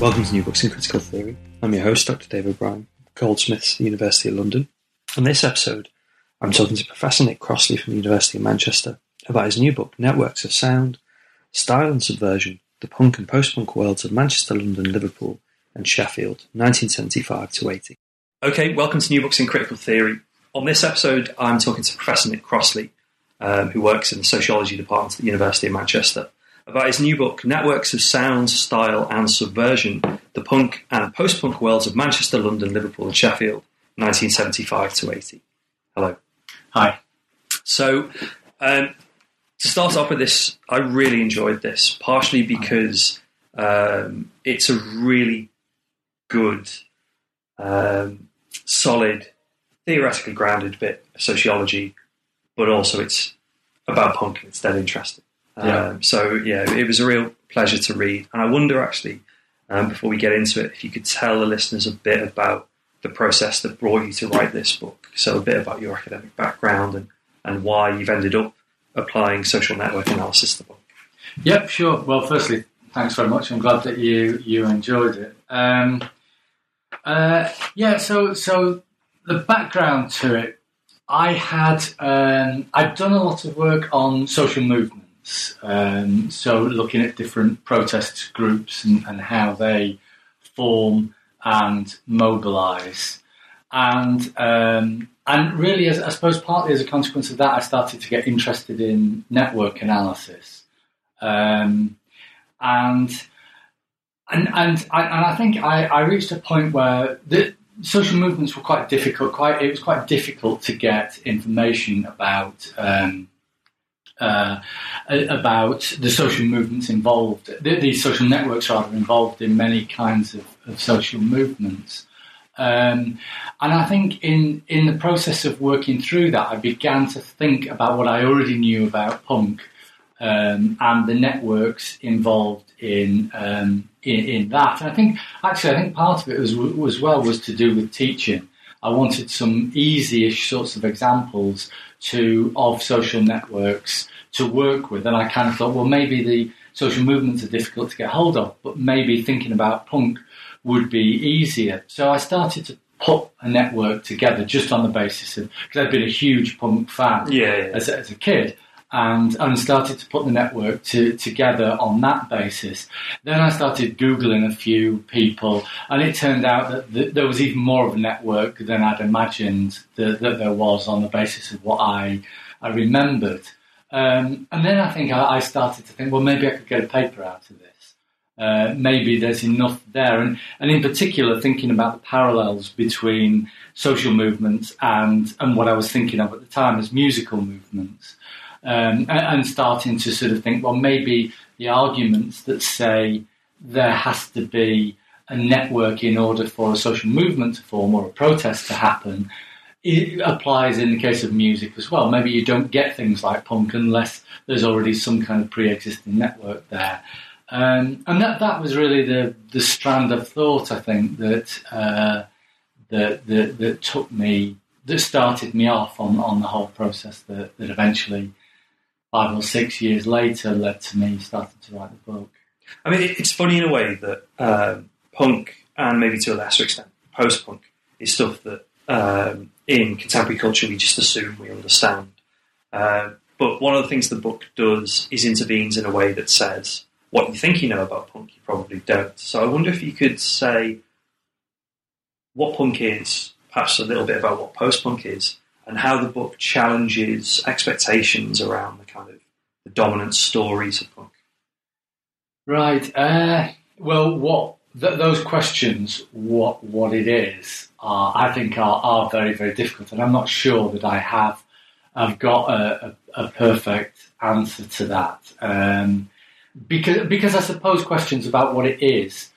Welcome to New Books in Critical Theory. I'm your host, Dr. Dave O'Brien, Goldsmiths, University of London. On this episode, I'm talking to Professor Nick Crossley from the University of Manchester about his new book, Networks of Sound, Style and Subversion, The Punk and Post-Punk Worlds of Manchester, London, Liverpool and Sheffield, 1975 to 80. Okay, welcome to New Books in Critical Theory. On this episode, I'm talking to Professor Nick Crossley, um, who works in the Sociology Department at the University of Manchester about his new book, Networks of Sound, Style and Subversion The Punk and Post Punk Worlds of Manchester, London, Liverpool, and Sheffield, 1975 to 80. Hello. Hi. So, um, to start off with this, I really enjoyed this, partially because um, it's a really good, um, solid, theoretically grounded bit of sociology, but also it's about punk and it's dead interesting. Yeah. Um, so yeah, it was a real pleasure to read, and I wonder actually, um, before we get into it, if you could tell the listeners a bit about the process that brought you to write this book. So a bit about your academic background and and why you've ended up applying social network analysis to the book. Yep, sure. Well, firstly, thanks very much. I'm glad that you you enjoyed it. Um, uh, yeah. So so the background to it, I had um, I'd done a lot of work on social movements. Um, so looking at different protest groups and, and how they form and mobilise. And um, and really, as, I suppose, partly as a consequence of that, I started to get interested in network analysis, um, and and and I, and I think I, I reached a point where the social movements were quite difficult. Quite it was quite difficult to get information about. Um, uh, about the social movements involved, these social networks rather involved in many kinds of, of social movements. Um, and I think in, in the process of working through that, I began to think about what I already knew about punk um, and the networks involved in, um, in, in that. And I think actually, I think part of it was, was well was to do with teaching. I wanted some easy-ish sorts of examples to of social networks to work with, and I kind of thought, well, maybe the social movements are difficult to get hold of, but maybe thinking about punk would be easier. So I started to put a network together just on the basis of because I'd been a huge punk fan Yeah, yeah. as, as a kid. And, and started to put the network to, together on that basis. Then I started Googling a few people, and it turned out that th- there was even more of a network than I'd imagined that, that there was on the basis of what I, I remembered. Um, and then I think I, I started to think, well, maybe I could get a paper out of this. Uh, maybe there's enough there. And, and in particular, thinking about the parallels between social movements and, and what I was thinking of at the time as musical movements. Um, and, and starting to sort of think, well, maybe the arguments that say there has to be a network in order for a social movement to form or a protest to happen it applies in the case of music as well. Maybe you don't get things like punk unless there's already some kind of pre-existing network there. Um, and that that was really the the strand of thought I think that uh, that, that that took me that started me off on, on the whole process that, that eventually five or six years later led to me starting to write the book. I mean, it's funny in a way that um, punk and maybe to a lesser extent post punk is stuff that um, in contemporary culture we just assume we understand. Um, but one of the things the book does is intervenes in a way that says what you think you know about punk, you probably don't. So I wonder if you could say what punk is, perhaps a little bit about what post punk is, and how the book challenges expectations around the kind of the dominant stories of punk. Right. Uh, well, what th- those questions, what what it is, are, I think are, are very very difficult, and I'm not sure that I have I've got a, a, a perfect answer to that. Um, because because I suppose questions about what it is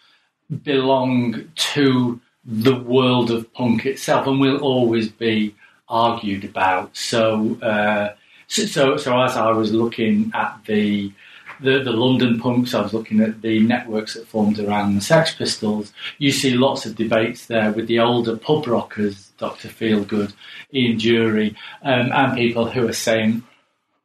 belong to the world of punk itself, and will always be argued about. So, uh, so, so, as I was looking at the the, the London punks, I was looking at the networks that formed around the Sex Pistols. You see lots of debates there with the older pub rockers, Dr. Feelgood, Ian Dury, um, and people who are saying,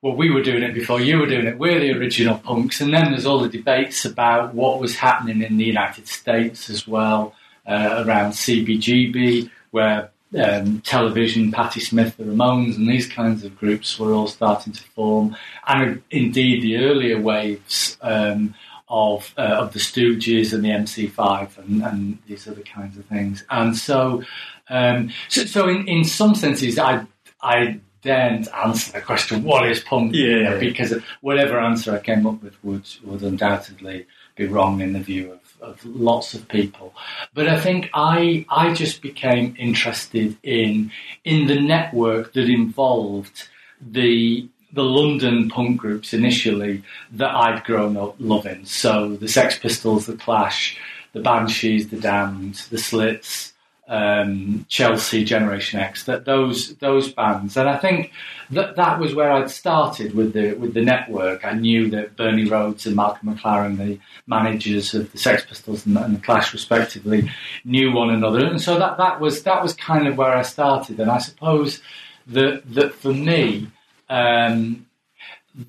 well, we were doing it before you were doing it. We're the original punks. And then there's all the debates about what was happening in the United States as well, uh, around CBGB, where um, television, Patti Smith, the Ramones, and these kinds of groups were all starting to form, and indeed the earlier waves um, of uh, of the Stooges and the MC5 and, and, these other kinds of things. And so, um, so, so in, in some senses, I I daren't answer the question, "What is punk?" Yeah, because whatever answer I came up with would would undoubtedly be wrong in the view of of lots of people. But I think I I just became interested in in the network that involved the the London punk groups initially that I'd grown up loving. So the Sex Pistols, the Clash, the Banshees, the Damned, the Slits, um, Chelsea, Generation X, that those those bands, and I think that that was where I'd started with the with the network. I knew that Bernie Rhodes and Malcolm McLaren, the managers of the Sex Pistols and, and the Clash, respectively, knew one another, and so that that was that was kind of where I started. And I suppose that that for me, um,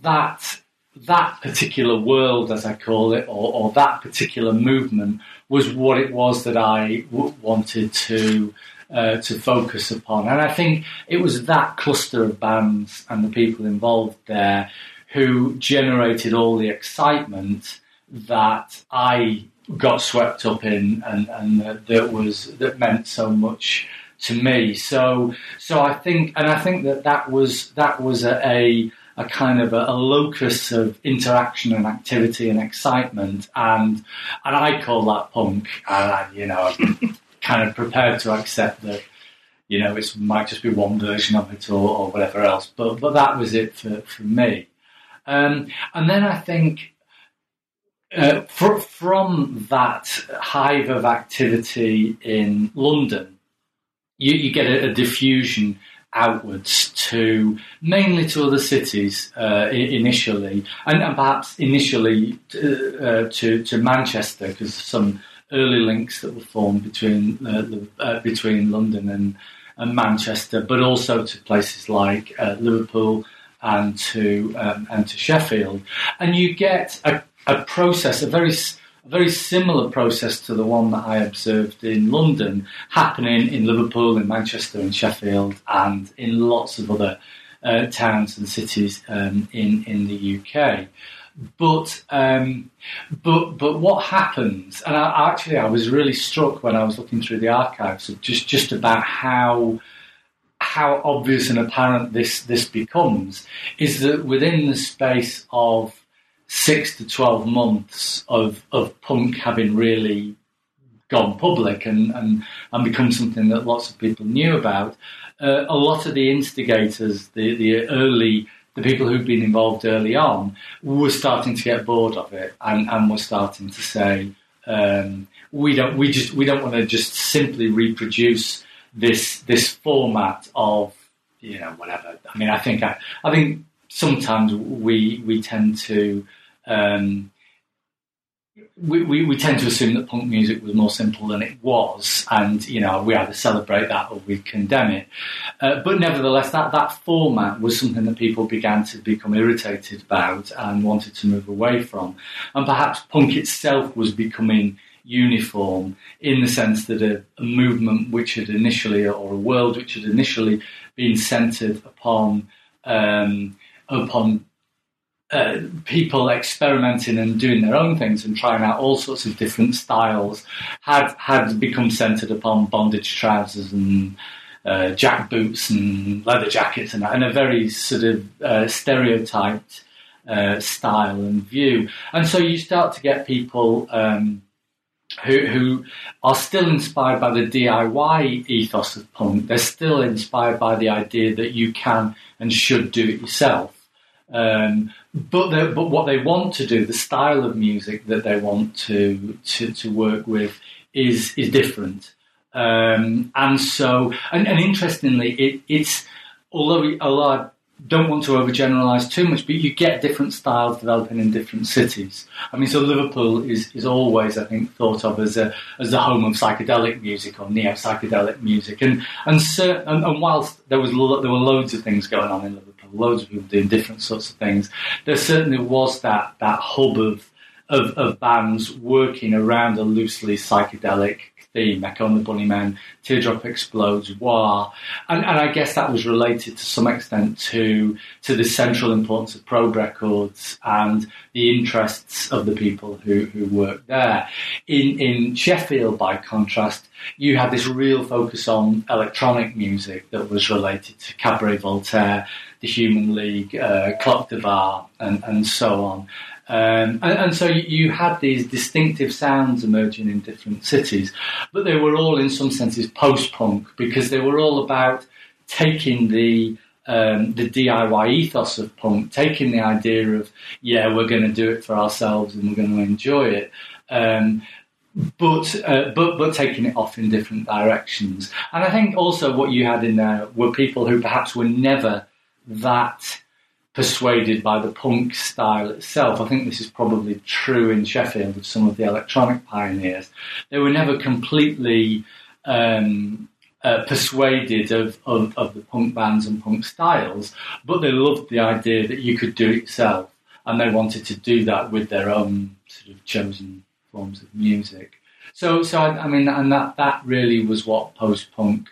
that that particular world, as I call it, or, or that particular movement was what it was that I w- wanted to uh, to focus upon. And I think it was that cluster of bands and the people involved there who generated all the excitement that I got swept up in, and, and that, that was that meant so much to me. So, so I think, and I think that that was that was a, a a kind of a, a, locus of interaction and activity and excitement, and and I call that punk. And you know, I'm kind of prepared to accept that. You know, it might just be one version of it or, or whatever else, but but that was it for for me. Um, and then I think uh, for, from that hive of activity in London, you, you get a, a, diffusion outwards to mainly to other cities uh, initially, and, and, perhaps initially to, uh, to, to Manchester because some early links that were formed between uh, the, uh, between London and, and, Manchester, but also to places like uh, Liverpool and to um, and to Sheffield, and you get a, a process, a very very similar process to the one that I observed in London happening in Liverpool, in Manchester, in Sheffield, and in lots of other uh, towns and cities um, in in the UK. But um, but but what happens? And I, actually, I was really struck when I was looking through the archives of just just about how how obvious and apparent this this becomes is that within the space of six to 12 months of, of punk having really gone public and, and, and become something that lots of people knew about, uh, a lot of the instigators, the, the early, the people who'd been involved early on, were starting to get bored of it and, and were starting to say, um, we don't, we just, we don't want to just simply reproduce this, this format of, you know, whatever. I mean, I think, I, I think sometimes we, we tend to, um, we, we, we, tend to assume that punk music was more simple than it was, and you know we either celebrate that or we condemn it. Uh, but nevertheless, that, that format was something that people began to become irritated about and wanted to move away from. And perhaps punk itself was becoming uniform in the sense that a, a movement which had initially, or a world which had initially been centered upon um, upon uh, people experimenting and doing their own things and trying out all sorts of different styles had had become centered upon bondage trousers and uh, jack boots and leather jackets and, and a very sort of uh, stereotyped uh, style and view. And so you start to get people um, who, who are still inspired by the DIY ethos of punk. They're still inspired by the idea that you can and should do it yourself. Um, but but what they want to do, the style of music that they want to to, to work with, is is different. Um, and so, and, and interestingly, it, it's although although I don't want to overgeneralize too much, but you get different styles developing in different cities. I mean, so Liverpool is, is always, I think, thought of as a as the home of psychedelic music or neo psychedelic music, and and, and and whilst there was lo- there were loads of things going on in Liverpool, loads of people doing different sorts of things, there certainly was that that hub of of, of bands working around a loosely psychedelic theme, Echo and the Bunnymen, Teardrop Explodes, Wah. And, and I guess that was related to some extent to, to the central importance of Probe Records and the interests of the people who, who worked there. In, in Sheffield, by contrast, you had this real focus on electronic music that was related to Cabaret Voltaire, the Human League, uh, Clock DVA, and, and so on. Um, and, and, so you had these distinctive sounds emerging in different cities, but they were all, in some senses, post-punk because they were all about taking the um, the DIY ethos of punk, taking the idea of yeah, we're going to do it for ourselves and we're going to enjoy it, um, but uh, but but taking it off in different directions. And I think also what you had in there were people who perhaps were never that persuaded by the punk style itself. I think this is probably true in Sheffield of some of the electronic pioneers. They were never completely um, uh, persuaded of, of, of, the punk bands and punk styles, but they loved the idea that you could do it yourself, and they wanted to do that with their own sort of chosen forms of music. So, so I, I mean, and that that really was what post punk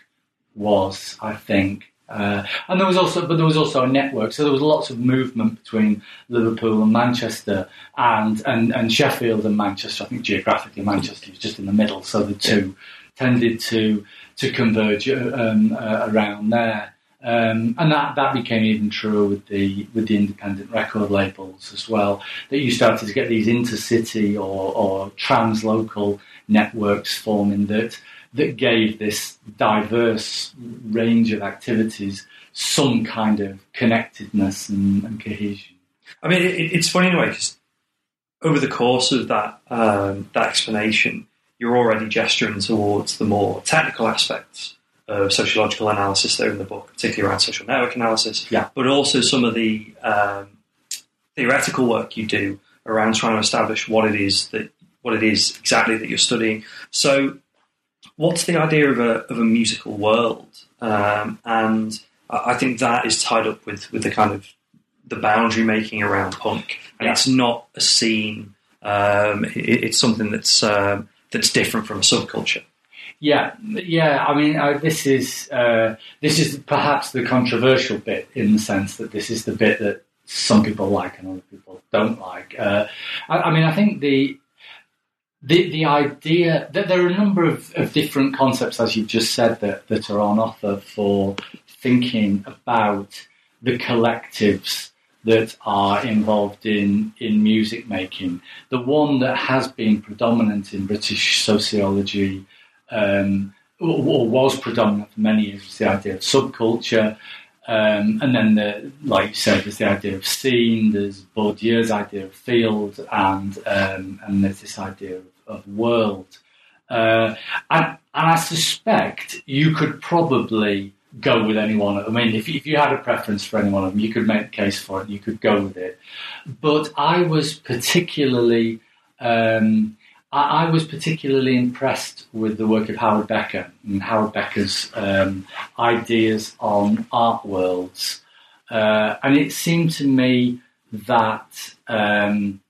was, I think. Uh, and there was also, but there was also a network. So there was lots of movement between Liverpool and Manchester, and and, and Sheffield and Manchester. I think geographically Manchester was just in the middle, so the two tended to to converge uh, um, uh, around there. Um, and that, that became even truer with the with the independent record labels as well. That you started to get these intercity or, or translocal networks forming that that gave this diverse range of activities some kind of connectedness and, and cohesion. I mean, it, it's funny in a way because over the course of that um, that explanation, you're already gesturing towards the more technical aspects of sociological analysis there in the book, particularly around social network analysis. Yeah. But also some of the um, theoretical work you do around trying to establish what it is that what it is exactly that you're studying. So what's the idea of a, of a musical world? Um, and I think that is tied up with, with the kind of the boundary making around punk, and yeah. it's not a scene. Um, it, it's something that's um, that's different from a subculture. Yeah, yeah. I mean, uh, this is uh, this is perhaps the controversial bit in the sense that this is the bit that some people like and other people don't like. Uh, I, I mean, I think the the the idea that there are a number of, of different concepts, as you've just said, that, that are on offer for thinking about the collectives that are involved in, in music making. The one that has been predominant in British sociology, um, or, was predominant for many years, is the idea of subculture. Um, and then, the, like you said, there's the idea of scene, there's Bourdieu's idea of field, and, um, and there's this idea of of world. Uh, and, and I suspect you could probably go with any one. I mean, if, if you had a preference for any one of them, you could make the case for it. You could go with it. But I was particularly, um, I, I, was particularly impressed with the work of Howard Becker and Howard Becker's um, ideas on art worlds. Uh, and it seemed to me that um,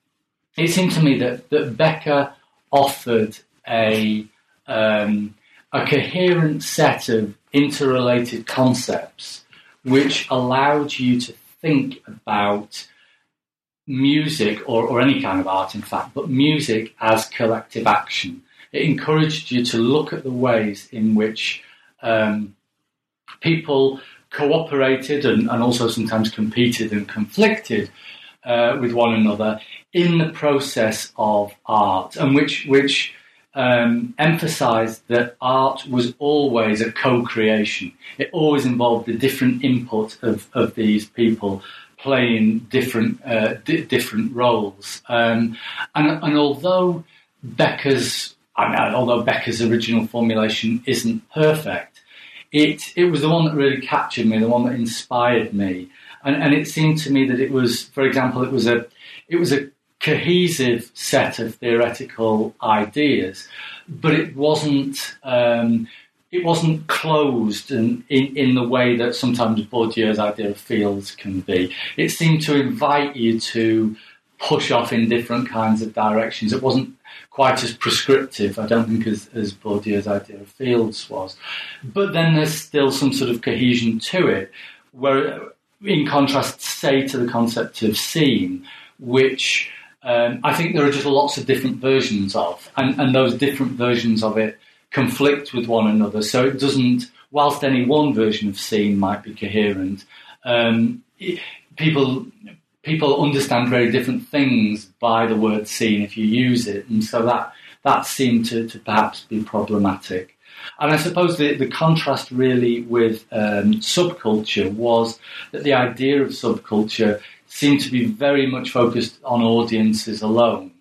it seemed to me that that Becker offered a um, a coherent set of interrelated concepts which allowed you to think about music or, or any kind of art, in fact, but music as collective action. It encouraged you to look at the ways in which um, people cooperated and, and, also sometimes competed and conflicted uh, with one another in the process of art, and which which um, emphasized that art was always a co-creation. It always involved the different input of, of these people playing different uh, di- different roles. Um, and, and although Becker's, I mean, although Becker's original formulation isn't perfect, it it was the one that really captured me, the one that inspired me, and and it seemed to me that it was, for example, it was a it was a cohesive set of theoretical ideas, but it wasn't. Um, it wasn't closed and in, in the way that sometimes Bourdieu's idea of fields can be. It seemed to invite you to push off in different kinds of directions. It wasn't quite as prescriptive, I don't think, as, as Bourdieu's idea of fields was. But then there's still some sort of cohesion to it, where, in contrast, say, to the concept of scene, which um, I think there are just lots of different versions of, and, and those different versions of it conflict with one another. So it doesn't, whilst any one version of scene might be coherent, um, people people understand very different things by the word scene if you use it, and so that that seemed to, to perhaps be problematic. And I suppose the, the contrast really with um, subculture was that the idea of subculture seemed to be very much focused on audiences alone.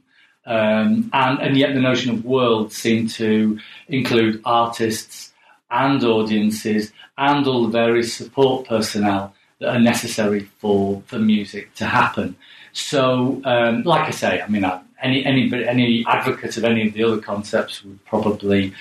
Um, and, and yet the notion of world seemed to include artists and audiences and all the various support personnel that are necessary for, for music to happen. So, um, like I say, I mean, any, any, any advocate of any of the other concepts would probably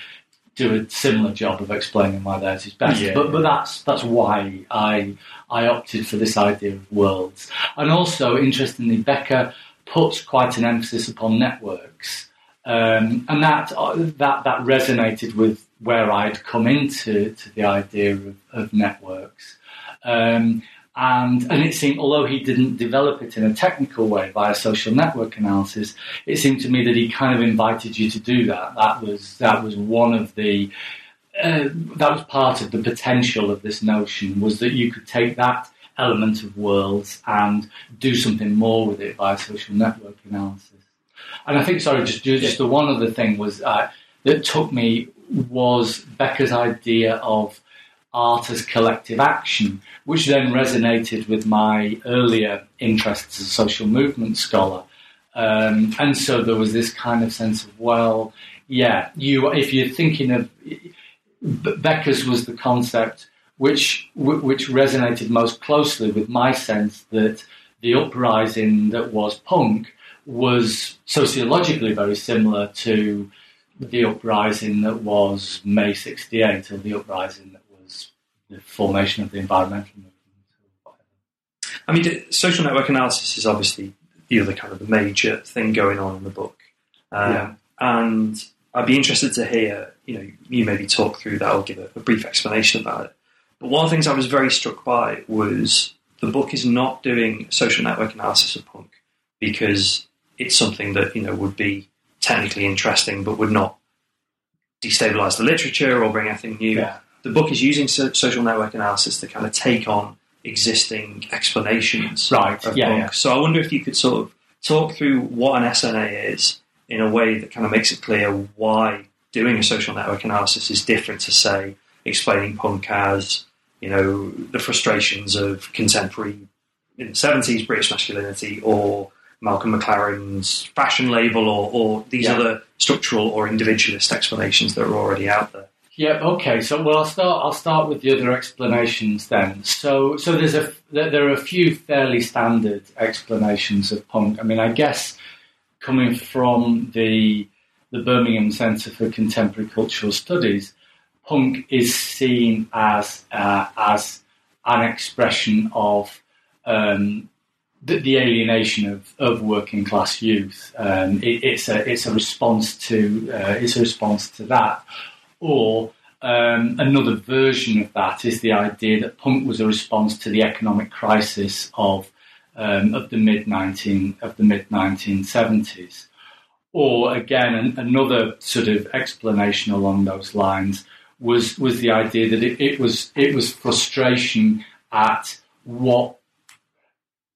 do a similar job of explaining why theirs is best. Yeah. But, but that's, that's why I, I opted for this idea of worlds. And also, interestingly, Becker puts quite an emphasis upon networks. Um, and that, uh, that, that resonated with where I'd come into to the idea of, of networks. Um, and, and it seemed, although he didn't develop it in a technical way via social network analysis, it seemed to me that he kind of invited you to do that. That was, that was one of the, uh, that was part of the potential of this notion was that you could take that element of worlds and do something more with it via social network analysis. And I think, sorry, just just the one other thing was uh, that took me was Becker's idea of art as collective action, which then resonated with my earlier interests as a social movement scholar. Um, and so there was this kind of sense of, well, yeah, you if you're thinking of Becker's was the concept which which resonated most closely with my sense that the uprising that was punk was sociologically very similar to the uprising that was May '68 or the uprising that was the formation of the environmental movement. I mean, social network analysis is obviously the other kind of the major thing going on in the book, um, yeah. and I'd be interested to hear, you know, you maybe talk through that or give a, a brief explanation about it. But one of the things I was very struck by was the book is not doing social network analysis of punk because it's something that you know would be technically interesting but would not destabilize the literature or bring anything new. Yeah. The book is using so- social network analysis to kind of take on existing explanations right. of yeah, punk. yeah. So I wonder if you could sort of talk through what an SNA is in a way that kind of makes it clear why doing a social network analysis is different to say explaining punk as you know, the frustrations of contemporary in the 70s British masculinity or Malcolm McLaren's fashion label or, or these yeah. other structural or individualist explanations that are already out there. Yeah. Okay. So, well, I'll start. I'll start with the other explanations then. So, so there's a there are a few fairly standard explanations of punk. I mean, I guess coming from the the Birmingham Centre for Contemporary Cultural Studies, punk is seen as uh, as an expression of um, the, the, alienation of, of working class youth. Um, it, it's a it's a response to uh, it's a response to that, or um, another version of that is the idea that punk was a response to the economic crisis of um, of the mid nineteen of the mid nineteen seventies. Or again, an, another sort of explanation along those lines was was the idea that it, it was it was frustration at what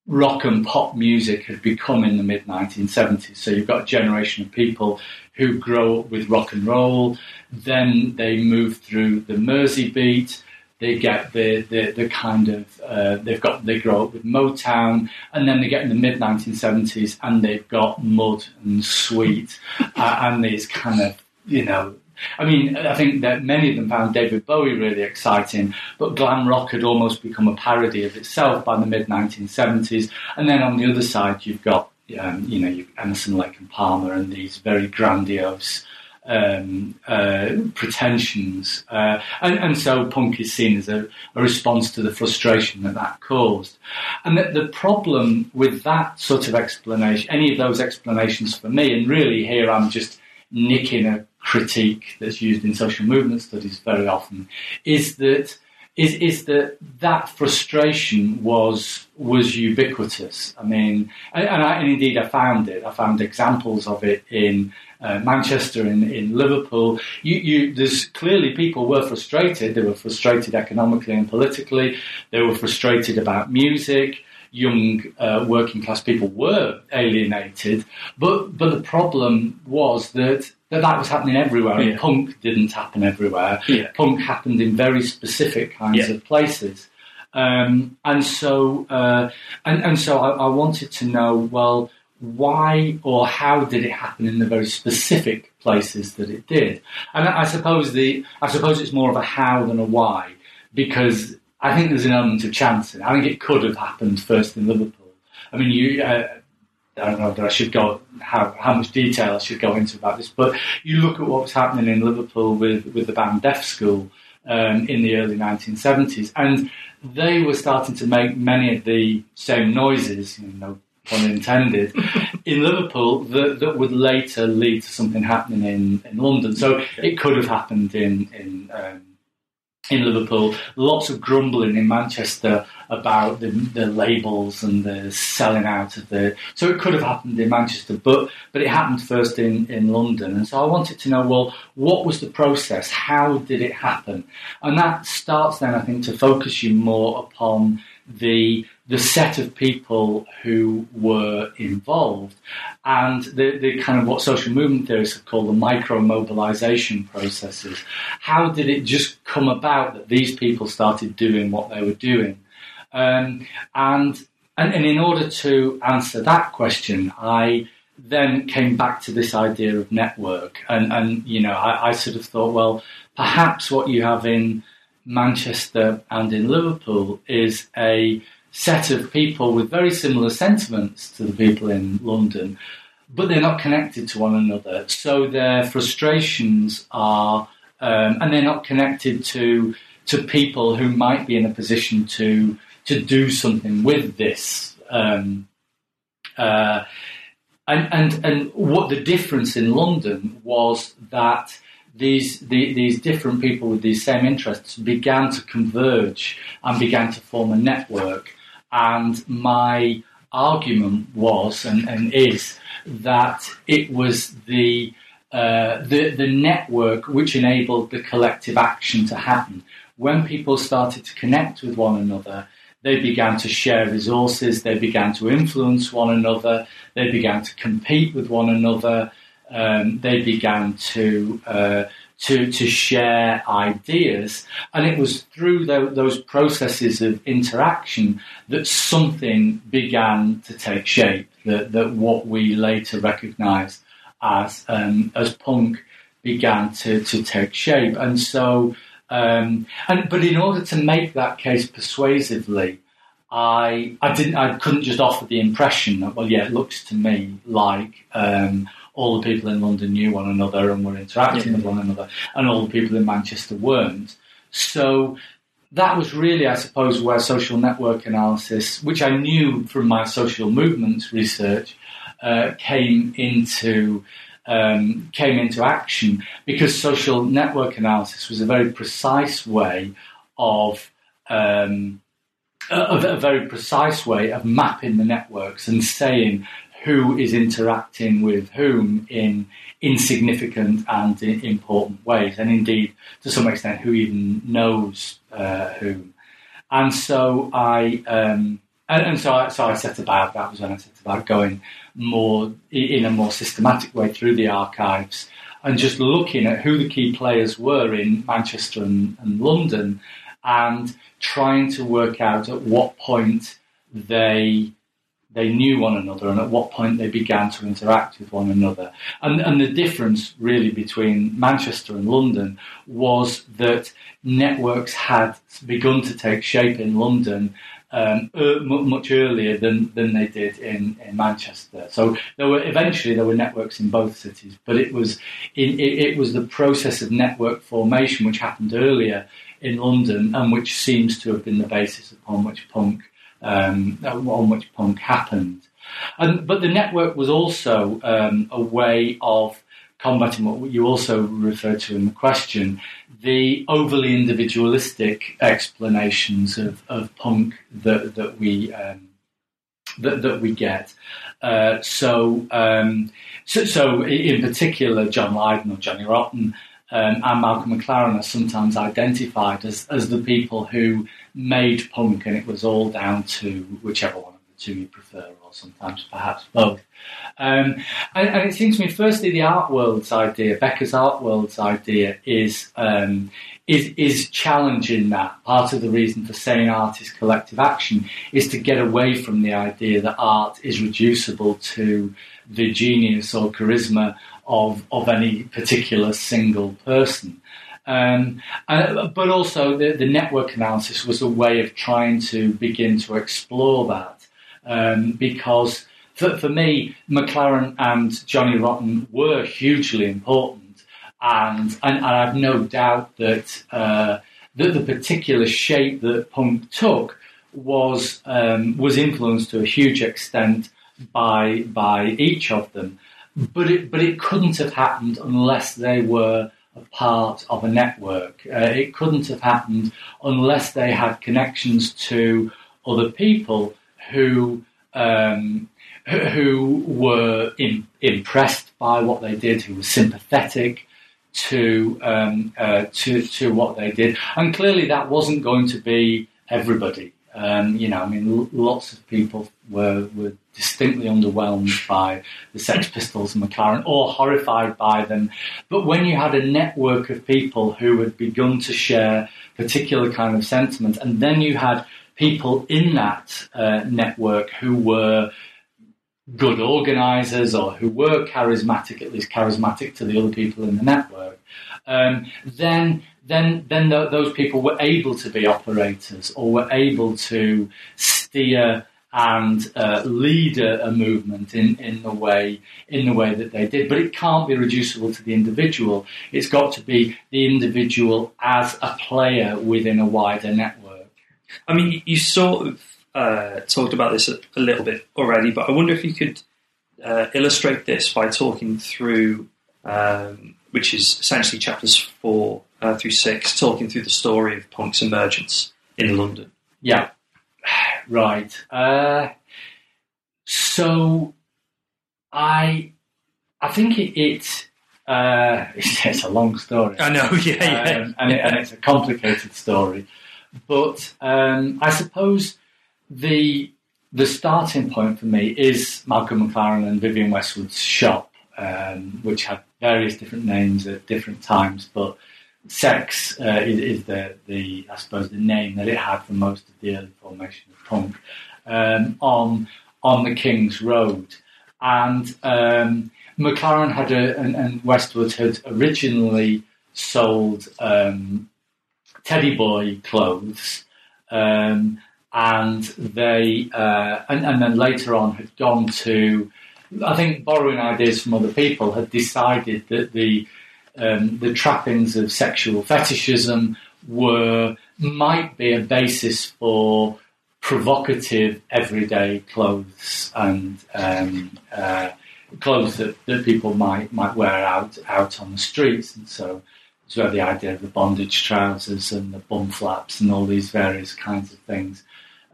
rock and pop music had become in the mid 1970s. So you've got a generation of people who grow up with rock and roll, then they move through the Mersey beat, they get the, the, the kind of uh, they've got they grow up with Motown, and then they get in the mid 1970s and they've got Mud and Sweet, uh, and these kind of you know. I mean, I think that many of them found David Bowie really exciting, but glam rock had almost become a parody of itself by the mid 1970s. And then on the other side, you've got um, you know, Emerson, Lake and Palmer, and these very grandiose um, uh, pretensions. Uh, and, and, so punk is seen as a, a, response to the frustration that that caused. And the, the problem with that sort of explanation, any of those explanations for me, and really here I'm just nicking a critique that's used in social movement studies very often, is that is is that that frustration was was ubiquitous. I mean, and, I, and indeed I found it. I found examples of it in uh, Manchester, in, in Liverpool. You, you, there's clearly people were frustrated. They were frustrated economically and politically. They were frustrated about music. Young uh, working class people were alienated, but but the problem was that that that was happening everywhere. Yeah. punk didn't happen everywhere. Yeah. Punk happened in very specific kinds yeah. of places. Um, and so, uh, and, and so I, I, wanted to know, well, why or how did it happen in the very specific places that it did? And I suppose the I suppose it's more of a how than a why because I think there's an element of chance. I think it could have happened first in Liverpool. I mean, you. Uh, I don't know that I should go how how much detail I should go into about this, but you look at what was happening in Liverpool with with the band Deaf School um, in the early 1970s, and they were starting to make many of the same noises, you know, pun intended, in Liverpool that, that would later lead to something happening in, in London. So it could have happened in in um, in Liverpool. Lots of grumbling in Manchester about the, the, labels and the selling out of the. So it could have happened in Manchester, but but it happened first in, in London. And so I wanted to know, well, what was the process? How did it happen? And that starts then, I think, to focus you more upon the the set of people who were involved and the, the kind of what social movement theorists have called the micro mobilization processes. How did it just come about that these people started doing what they were doing? Um, and, and, and in order to answer that question, I then came back to this idea of network. And, and you know, I, I sort of thought, well, perhaps what you have in Manchester and in Liverpool is a set of people with very similar sentiments to the people in London, but they're not connected to one another. So their frustrations are, um, and they're not connected to to people who might be in a position to to do something with this. Um, uh, and, and and what the difference in London was that these the, these different people with these same interests began to converge and began to form a network and my argument was and, and is that it was the, uh, the, the network which enabled the collective action to happen. When people started to connect with one another, they began to share resources, they began to influence one another, they began to compete with one another, um, they began to uh, to, to share ideas. And it was through the, those processes of interaction that something began to take shape, that, that what we later recognise as, um, as punk began to, to take shape. And so, um, and, but in order to make that case persuasively, I, I didn't, I couldn't just offer the impression that, well, yeah, it looks to me like, um, all the people in London knew one another and were interacting yeah. with one another, and all the people in Manchester weren't. So that was really, I suppose, where social network analysis, which I knew from my social movements research, uh, came into um, came into action because social network analysis was a very precise way of um, a, a, very precise way of mapping the networks and saying who is interacting with whom in insignificant and in important ways, and indeed, to some extent, who even knows uh, whom. And so I, um, and, and, so I, so I set about that was when I set about going more in a more systematic way through the archives and just looking at who the key players were in Manchester and, and London and trying to work out at what point they they knew one another and at what point they began to interact with one another. And, and the difference really between Manchester and London was that networks had begun to take shape in London um, er, much earlier than, than they did in, in Manchester. So there were eventually there were networks in both cities, but it was in, it, it was the process of network formation which happened earlier in London and which seems to have been the basis upon which punk um, on which punk happened. And, but the network was also um, a way of combating what you also referred to in the question, the overly individualistic explanations of, of punk that, that we um, that, that we get. Uh, so, um, so, so, in particular, John Lydon or Johnny Rotten um, and Malcolm McLaren are sometimes identified as, as the people who made punk, and it was all down to whichever one of the two you prefer, or sometimes perhaps both. Um, and, and, it seems to me, firstly, the art world's idea, Becker's art world's idea, is um, is is challenging that. Part of the reason for saying art is collective action is to get away from the idea that art is reducible to the genius or charisma of, of any particular single person. Um, but also, the, the, network analysis was a way of trying to begin to explore that. Um, because for, for, me, McLaren and Johnny Rotten were hugely important. And, and, and I have no doubt that, uh, that the particular shape that punk took was, um, was influenced to a huge extent by, by each of them but it but it couldn't have happened unless they were a part of a network. Uh, it couldn't have happened unless they had connections to other people who um, who were in, impressed by what they did, who were sympathetic to um, uh, to to what they did, and clearly that wasn't going to be everybody. Um, you know, I mean, lots of people were were distinctly underwhelmed by the Sex Pistols and McLaren, or horrified by them. But when you had a network of people who had begun to share particular kind of sentiments, and then you had people in that uh, network who were good organisers or who were charismatic, at least charismatic to the other people in the network, um, then then then th- those people were able to be operators or were able to steer and uh, lead a, a, movement in, in the way in the way that they did. But it can't be reducible to the individual. It's got to be the individual as a player within a wider network. I mean, you sort of uh, talked about this a, a, little bit already, but I wonder if you could uh, illustrate this by talking through, um, which is essentially chapters four uh, through six, talking through the story of punk's emergence in London. Yeah. Right. Uh, so I I think it, it uh, it's, a long story. I know, yeah, yeah. Um, and, it, and, it's a complicated story. But um, I suppose the the starting point for me is Malcolm McLaren and Vivienne Westwood's shop, um, which had various different names at different times, but Sex uh, is, is, the, the, I suppose, the name that it had for most of the early formation of punk um, on on the King's Road, and um, McLaren had a, and, and, Westwood had originally sold um, teddy boy clothes, um, and they uh, and, and then later on had gone to, I think, borrowing ideas from other people, had decided that the um, the trappings of sexual fetishism were might be a basis for provocative everyday clothes and um, uh, clothes that, that people might might wear out out on the streets, and so it's where the idea of the bondage trousers and the bum flaps and all these various kinds of things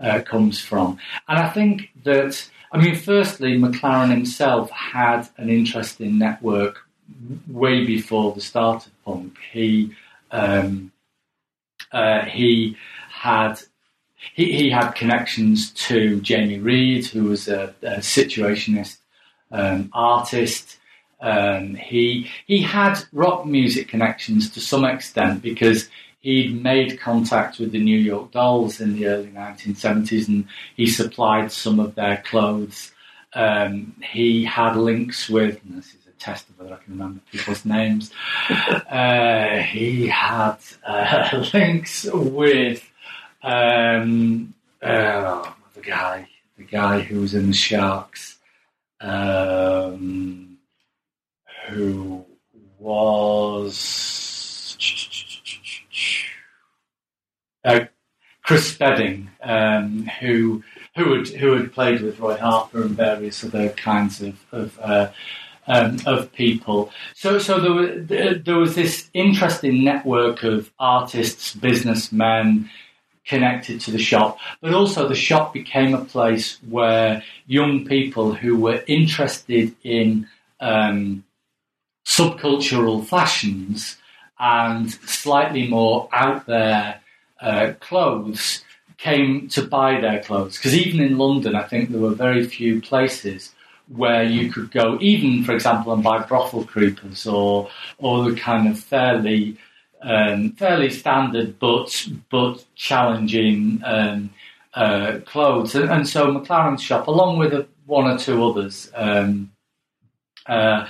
uh, comes from. And I think that I mean, firstly, McLaren himself had an interesting network way before the start of punk. He um, uh, he had he, he had connections to Jamie Reid, who was a, a situationist um, artist. Um, he he had rock music connections to some extent because he'd made contact with the New York Dolls in the early 1970s and he supplied some of their clothes. Um, he had links with, this is test of whether I can remember people's names, uh, he had uh, links with um, uh, the guy, the guy who was in the Sharks, um, who was uh, Chris Spedding, um, who who had who had played with Roy Harper and various other kinds of of, uh, um, of people. So so there was, there was this interesting network of artists, businessmen connected to the shop, but also the shop became a place where young people who were interested in um, subcultural fashions and slightly more out there uh, clothes came to buy their clothes. Because even in London, I think there were very few places where you could go, even for example, and buy brothel creepers or or the kind of fairly um, fairly standard but but challenging um, uh, clothes. And, and, so McLaren's shop, along with one or two others. Um, uh,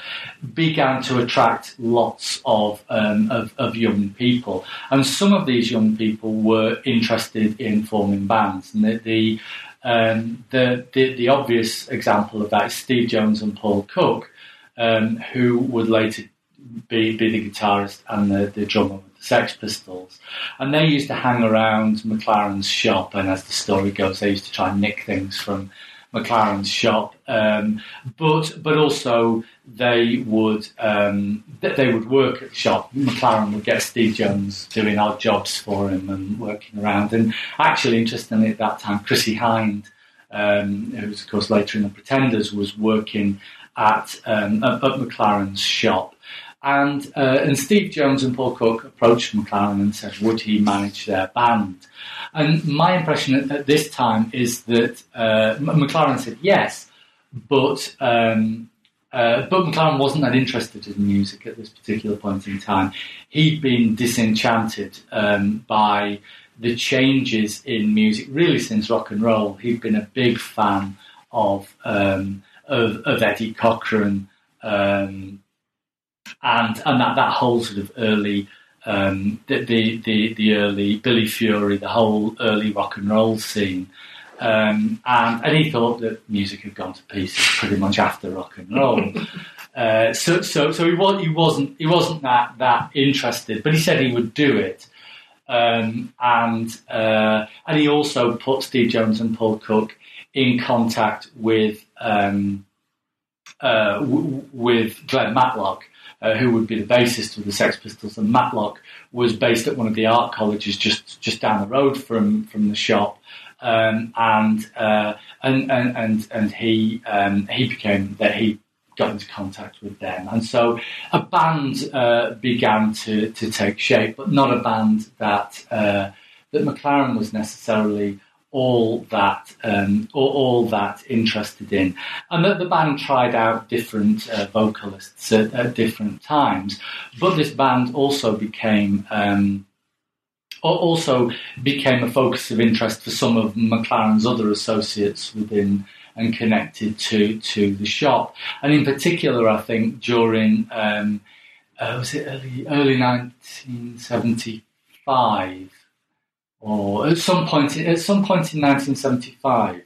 began to attract lots of, um, of, of young people, and some of these young people were interested in forming bands. And the the, um, the, the, the obvious example of that is Steve Jones and Paul Cook, um, who would later be, be the guitarist and the, the drummer with the Sex Pistols. And they used to hang around McLaren's shop, and as the story goes, they used to try and nick things from McLaren's shop, um, but but also they would um, they would work at the shop. McLaren would get Steve Jones doing odd jobs for him and working around. And actually, interestingly, at that time, Chrissie Hynde, um, who was of course later in the Pretenders, was working at um, at, at McLaren's shop. And uh, and Steve Jones and Paul Cook approached McLaren and said, would he manage their band? And my impression at, at this time is that uh, McLaren said yes, but um, uh, but McLaren wasn't that interested in music at this particular point in time. He'd been disenchanted um, by the changes in music really since rock and roll. He'd been a big fan of um, of, of, Eddie Cochran um, and and that that whole sort of early um, the, the, the the early Billy Fury, the whole early rock and roll scene. Um, and, and he thought that music had gone to pieces pretty much after rock and roll. uh, so, so, so he, was, he wasn't he wasn't that that interested, but he said he would do it. Um, and uh, and he also put Steve Jones and Paul Cook in contact with um, uh, w- with Glenn Matlock, uh, who would be the bassist of the Sex Pistols, and Matlock was based at one of the art colleges just just down the road from from the shop. Um, and, uh, and and and and he um, he became that he got into contact with them, and so a band uh, began to to take shape, but not a band that uh, that McLaren was necessarily all that um, all, all, that interested in, and that the band tried out different uh, vocalists at, at, different times. But this band also became um, also became a focus of interest for some of McLaren's other associates within and connected to to the shop, and in particular, I think during um, uh, was it early early nineteen seventy five or at some point at some point in 1975,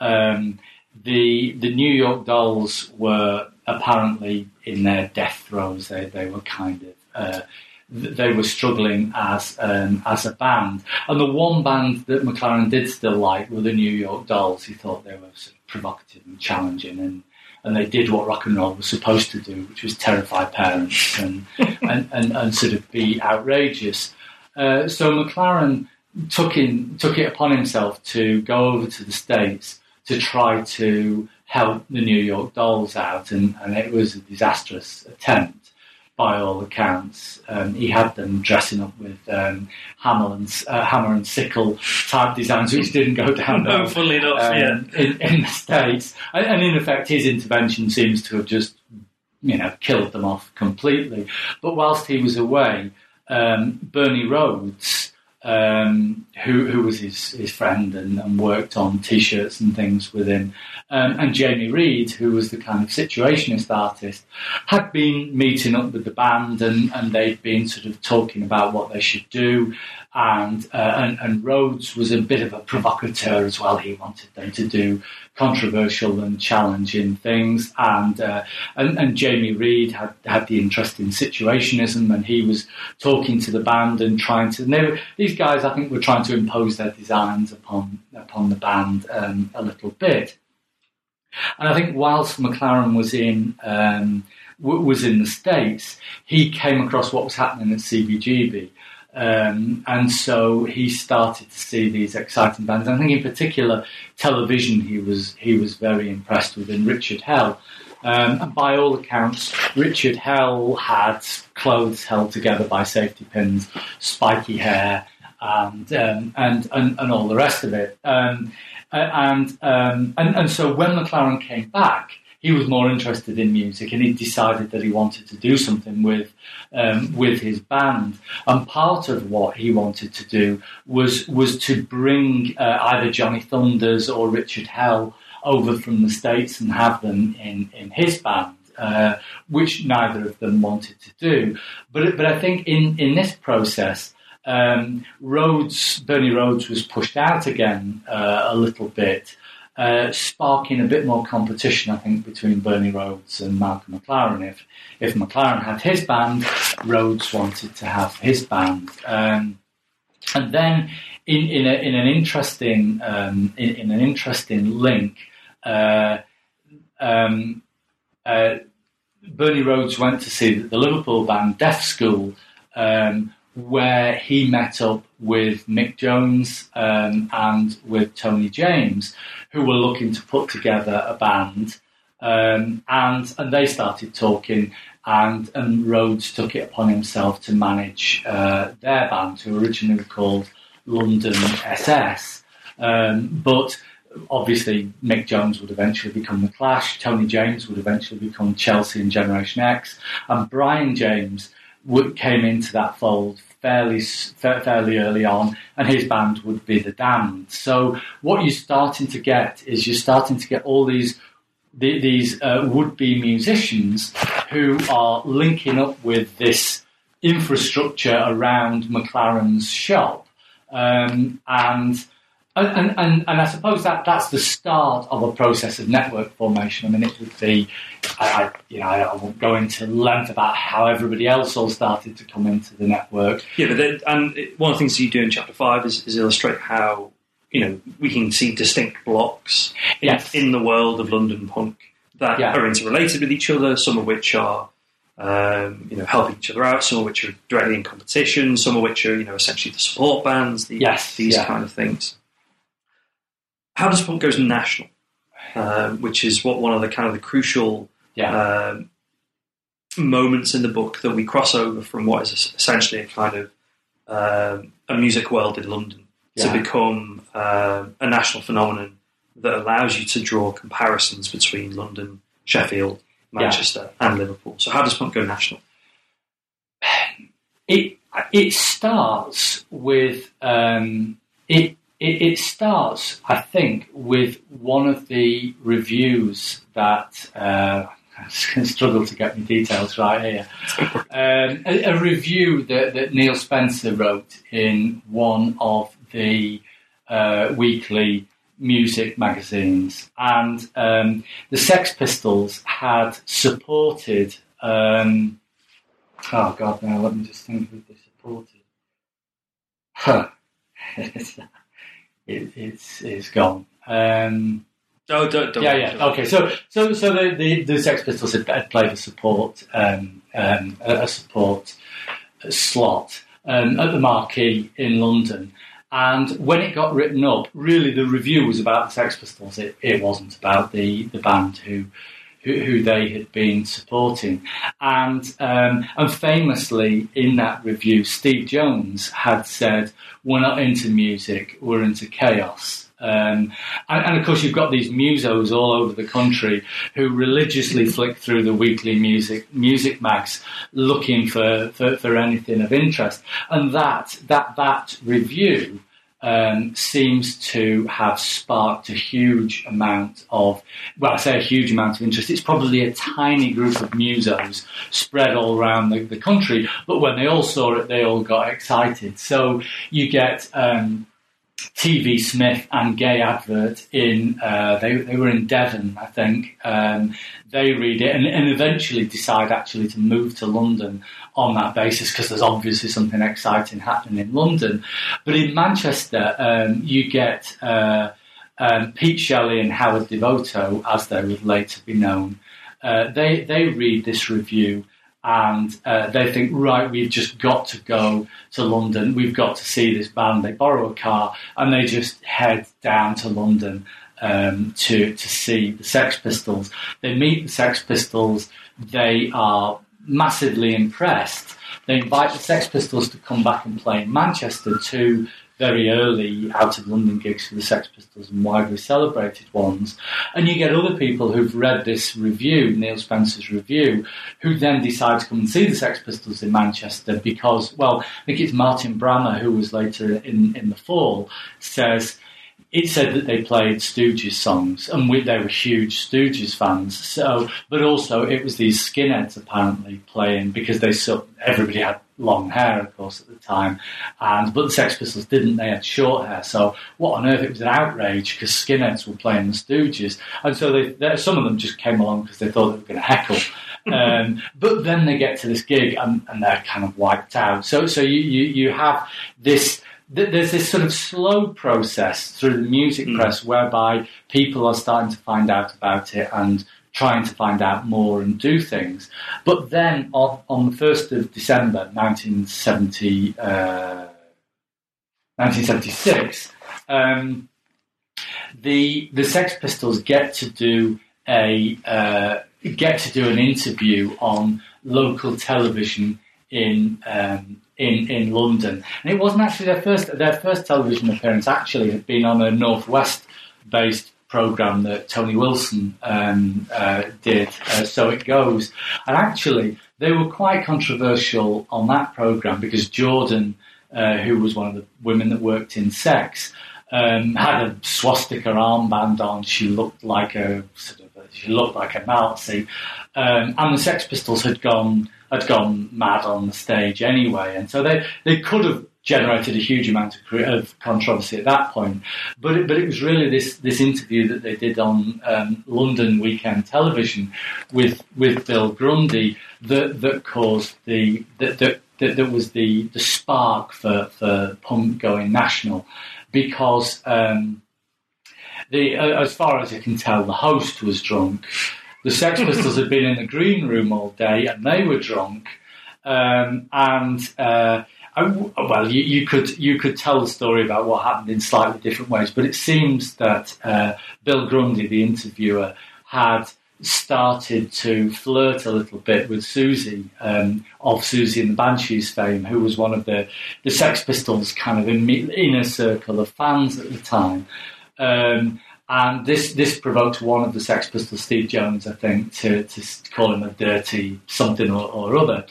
um, the the New York Dolls were apparently in their death throes. They they were kind of uh, they were struggling as um, as a band. And the one band that McLaren did still like were the New York Dolls. He thought they were sort of provocative and challenging and. And they did what rock and roll was supposed to do, which was terrify parents and and, and, and, sort of be outrageous. Uh, so McLaren took in took it upon himself to go over to the states to try to help the New York Dolls out, and, and it was a disastrous attempt by all accounts. Um, he had them dressing up with um, hammer and uh, hammer and sickle type designs, which didn't go down well. no, enough, um, yeah. in, in, the states, and, and in effect, his intervention seems to have just you know killed them off completely. But whilst he was away, um, Bernie Rhodes, um, who, who was his, his friend and, and worked on t-shirts and things with him, um, and Jamie Reid, who was the kind of situationist artist, had been meeting up with the band and, and they'd been sort of talking about what they should do. And, uh, and, and Rhodes was a bit of a provocateur as well. He wanted them to do controversial and challenging things. And, uh, and, and Jamie Reid had, had the interest in situationism and he was talking to the band and trying to, and were, these guys I think were trying to impose their designs upon, upon the band um, a little bit. And I think whilst McLaren was in um, was in the States, he came across what was happening at CBGB. Um, and so he started to see these exciting bands. I think, in particular, television. He was he was very impressed with. In Richard Hell, um, and by all accounts, Richard Hell had clothes held together by safety pins, spiky hair, and um, and, and and all the rest of it. Um, and, um, and and so when McLaren came back, he was more interested in music, and he decided that he wanted to do something with um, with his band. And part of what he wanted to do was was to bring uh, either Johnny Thunders or Richard Hell over from the states and have them in in his band. Uh, which neither of them wanted to do, but but I think in in this process, um, Rhodes, Bernie Rhodes was pushed out again uh, a little bit, uh, sparking a bit more competition, I think, between Bernie Rhodes and Malcolm McLaren. If, if McLaren had his band, Rhodes wanted to have his band. Um, and then, in, in, a, in an interesting um, in, in, an interesting link, uh, um, uh, Bernie Rhodes went to see the Liverpool band Deaf School, um, where he met up with Mick Jones um, and with Tony James, who were looking to put together a band. Um, and and they started talking, and and Rhodes took it upon himself to manage uh, their band, who originally were called London SS. Um, but obviously, Mick Jones would eventually become the Clash. Tony James would eventually become Chelsea and Generation X, and Brian James came into that fold fairly fairly early on, and his band would be the Damned. So what you're starting to get is you're starting to get all these these uh, would-be musicians who are linking up with this infrastructure around McLaren's shop, um, and and, and, and I suppose that that's the start of a process of network formation. I mean, it would be, I, I, you know, I won't go into length about how everybody else all started to come into the network. Yeah, but then, and one of the things you do in chapter five is, is illustrate how you know we can see distinct blocks in, yes. in the world of London punk that yeah. are interrelated with each other. Some of which are um, you know, helping each other out. Some of which are directly in competition. Some of which are, you know, essentially the support bands. The, yes, these yeah. kind of things how does punk goes national, um, which is what one of the kind of the crucial yeah. um, moments in the book that we cross over from what is essentially a kind of um, a music world in London yeah. to become uh, a national phenomenon that allows you to draw comparisons between London, Sheffield, Manchester, yeah. and Liverpool. So, how does punk go national? It it starts with um, it it, it, starts, I think, with one of the reviews that uh, to struggle to get the details right here. Um, a, a, review that, that, Neil Spencer wrote in one of the uh, weekly music magazines, and um, the Sex Pistols had supported. Um, oh God, now let me just think who they supported. Huh. it, it's it's gone. Um, oh, don't, don't, yeah, yeah. Okay, so so so the the, the Sex Pistols had, had played a support um, um, a, support slot um, at the Marquee in London. And when it got written up, really the review was about the Sex Pistols. It, it wasn't about the, the band who who, who they had been supporting. And, um, and famously, in that review, Steve Jones had said, We're not into music, we're into chaos. Um, and, and, of course, you've got these musos all over the country who religiously flick through the weekly music music mags looking for, for, for anything of interest. And that that that review um, seems to have sparked a huge amount of, well, I say a huge amount of interest. It's probably a tiny group of musos spread all around the, the country, but when they all saw it, they all got excited. So you get um, TV Smith and Gaye Advert in, uh, they, they were in Devon, I think. Um, they read it and, and, eventually decide actually to move to London on that basis because there's obviously something exciting happening in London. But in Manchester, um, you get uh, um, Pete Shelley and Howard Devoto, as they would later be known. Uh, they, they read this review and uh, they think, right, we've just got to go to London. We've got to see this band. They borrow a car and they just head down to London um, to to see the Sex Pistols. They meet the Sex Pistols. They are massively impressed. They invite the Sex Pistols to come back and play in Manchester too very early out of London gigs for the Sex Pistols and widely celebrated ones. And you get other people who've read this review, Neil Spencer's review, who then decide to come and see the Sex Pistols in Manchester because, well, I think it's Martin Bramah, who was later in, in the fall, says it said that they played Stooges songs, and we, they were huge Stooges fans. So, but also it was these skinheads apparently playing because they saw everybody had long hair, of course, at the time, and but the Sex Pistols didn't. They had short hair. So, what on earth? It was an outrage because skinheads were playing the Stooges, and so they, they, some of them just came along because they thought they were going to heckle. Um, but then they get to this gig and, and, they're kind of wiped out. So, so you, you, you have this there's this sort of slow process through the music mm. press whereby people are starting to find out about it and trying to find out more and do things. But then on, on the 1st of December 1970, uh, 1976, um, the, the Sex Pistols get to do a uh, get to do an interview on local television in um, in in London, and it wasn't actually their first their first television appearance. Actually, had been on a northwest based program that Tony Wilson um, uh, did. Uh, so it goes, and actually they were quite controversial on that program because Jordan, uh, who was one of the women that worked in sex. Um, had a swastika armband on. She looked like a sort of a, she looked like a Nazi, um, and the Sex Pistols had gone had gone mad on the stage anyway, and so they they could have generated a huge amount of, of controversy at that point. But it, but it was really this this interview that they did on um, London weekend television with with Bill Grundy that that caused the that that, that, that was the the spark for for punk going national because. Um, the, as far as I can tell, the host was drunk. The Sex Pistols had been in the green room all day and they were drunk. Um, and uh, well, you, you, could you could tell the story about what happened in slightly different ways, but it seems that uh, Bill Grundy, the interviewer, had started to flirt a little bit with Siouxsie um, of Siouxsie and the Banshees fame, who was one of the the Sex Pistols kind of inner circle of fans at the time. Um, and this this provoked one of the Sex Pistols, Steve Jones, I think, to, to call him a dirty something or, or other.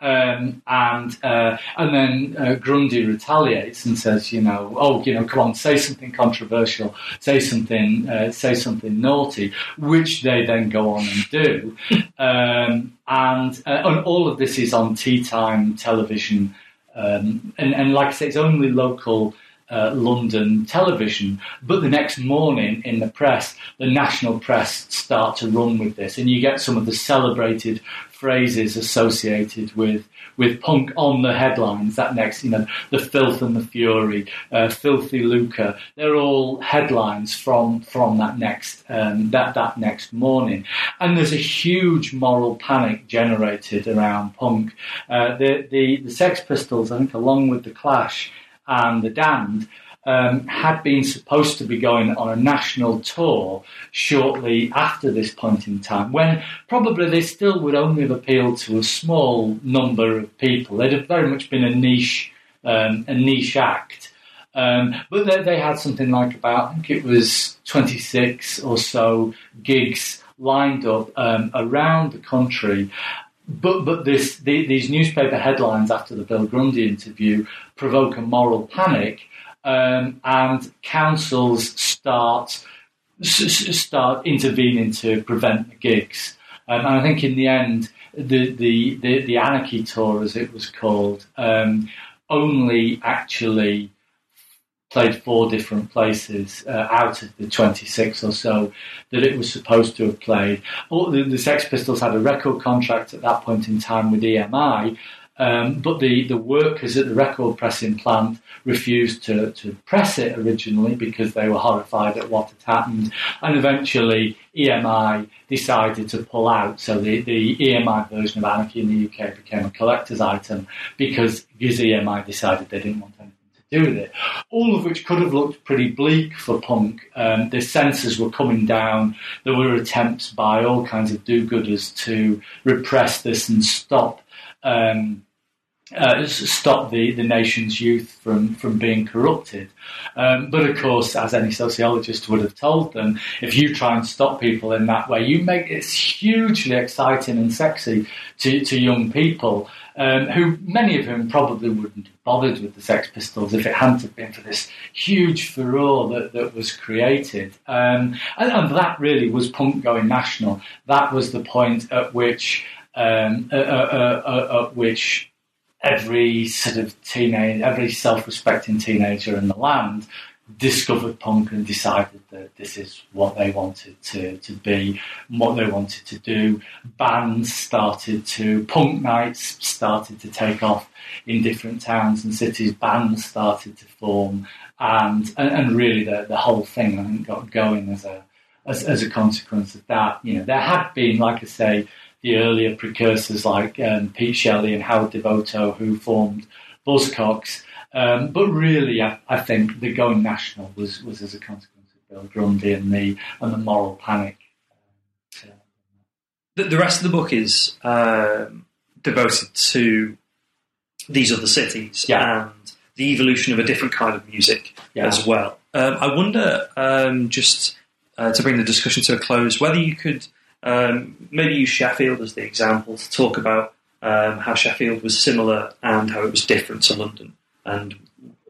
Um, and uh, and then uh, Grundy retaliates and says, you know, oh, you know, come on, say something controversial, say something, uh, say something naughty, which they then go on and do. Um, and uh, and all of this is on tea time television, um, and and like I say, it's only local uh, London television. But the next morning in the press, the national press start to run with this, and you get some of the celebrated phrases associated with with punk on the headlines. That next, you know, the filth and the fury, uh, filthy lucre. They're all headlines from from that next um, that that next morning. And there's a huge moral panic generated around punk. Uh, the, the the Sex Pistols, I think, along with the Clash and the Damned um, had been supposed to be going on a national tour shortly after this point in time, when probably they still would only have appealed to a small number of people. They'd have very much been a niche, um, a niche act. Um, but they, they, had something like about, I think it was 26 or so gigs lined up um, around the country. But, but this, the, these newspaper headlines after the Bill Grundy interview provoke a moral panic, um, and councils start start intervening to prevent the gigs. Um, and I think in the end, the, the, the, the Anarchy Tour, as it was called, um, only actually played four different places uh, out of the 26 or so that it was supposed to have played. All, the, the, Sex Pistols had a record contract at that point in time with EMI, um, but the, the workers at the record pressing plant refused to, to press it originally because they were horrified at what had happened. And eventually, EMI decided to pull out. So the, the EMI version of Anarchy in the UK became a collector's item because, EMI decided they didn't want anything do with it. All of which could have looked pretty bleak for punk. Um, the censors were coming down. There were attempts by all kinds of do-gooders to repress this and stop um, uh, stop the, the nation's youth from, from being corrupted. Um, but of course, as any sociologist would have told them, if you try and stop people in that way, you make it hugely exciting and sexy to, to young people. Um, who many of whom probably wouldn't have bothered with the Sex Pistols if it hadn't been for this huge furore that, that was created. Um, and, and, that really was punk going national. That was the point at which um, uh, uh, uh, at which every sort of teenage, every self-respecting teenager in the land discovered punk and decided that this is what they wanted to, to be, what they wanted to do. Bands started to, punk nights started to take off in different towns and cities. Bands started to form, and and, and really the, the whole thing I think got going as a as, as a consequence of that. You know, there had been, like I say, the earlier precursors like um, Pete Shelley and Howard Devoto who formed Buzzcocks. Um, but really, I, I, think the going national was, was as a consequence of Bill Grundy and the, and the moral panic. The, the rest of the book is um, devoted to these other cities yeah. and the evolution of a different kind of music yeah. as well. Um, I wonder, um, just uh, to bring the discussion to a close, whether you could um, maybe use Sheffield as the example to talk about um, how Sheffield was similar and how it was different to London, and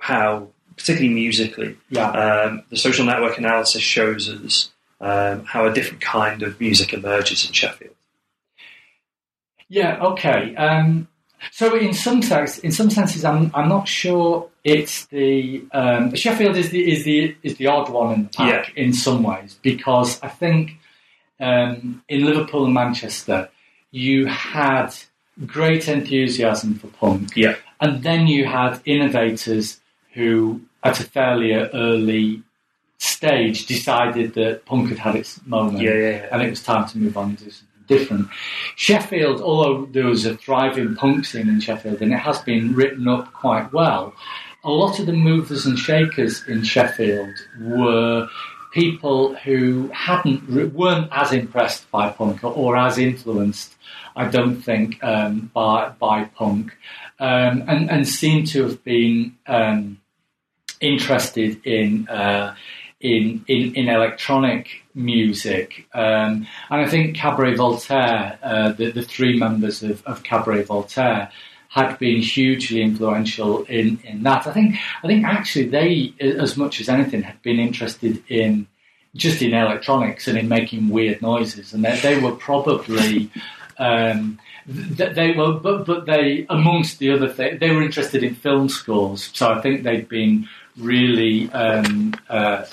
how, particularly musically, yeah. um, the social network analysis shows us um, how a different kind of music emerges in Sheffield. Yeah. Okay. Um, so in some sense, in some senses, I'm I'm not sure it's the um, Sheffield is the is the is the odd one in the pack yeah. in some ways because I think um, in Liverpool and Manchester, you had great enthusiasm for punk. Yeah. And then you had innovators who, at a fairly early stage, decided that punk had had its moment. Yeah, yeah, yeah. And it was time to move on and do something different. Sheffield, although there was a thriving punk scene in Sheffield, and it has been written up quite well, a lot of the movers and shakers in Sheffield were people who hadn't weren't as impressed by punk or, as influenced, I don't think, um, by by punk, um, and and seem to have been um, interested in. Uh, in, in, in electronic music. Um, and I think Cabaret Voltaire, uh, the, the three members of, of Cabaret Voltaire, had been hugely influential in, in that. I think I think actually they, as much as anything, had been interested in just in electronics and in making weird noises, and they, they were probably. Um, they were, but but they amongst the other things, they were interested in film scores. So I think they'd been really um, uh,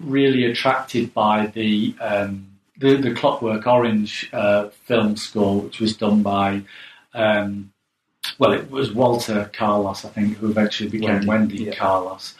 really attracted by the um, the, the Clockwork Orange uh, film score, which was done by um, well, it was Walter Carlos, I think, who eventually became Wendy, Wendy yeah. Carlos.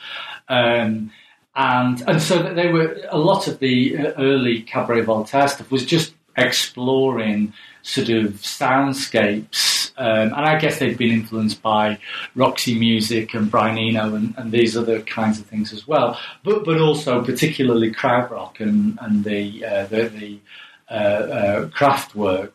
Um, and and so they were a lot of the uh, early Cabaret Voltaire stuff was just exploring sort of soundscapes, um, and I guess they'd been influenced by Roxy Music and Brian Eno and, and, these other kinds of things as well, but but also particularly krautrock and and the uh, the, the uh, uh, Kraftwerk.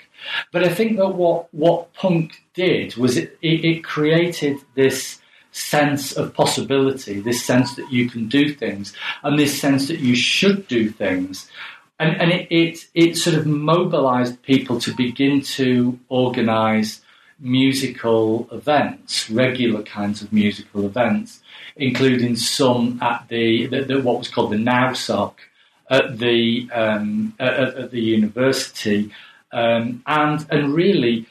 But I think that what what punk did was it, it, it created this sense of possibility, this sense that you can do things, and this sense that you should do things. And, and it, it, it sort of mobilized people to begin to organize musical events, regular kinds of musical events, including some at the, the, the what was called the NAWSOC at the um, at, at, the university, um, and and really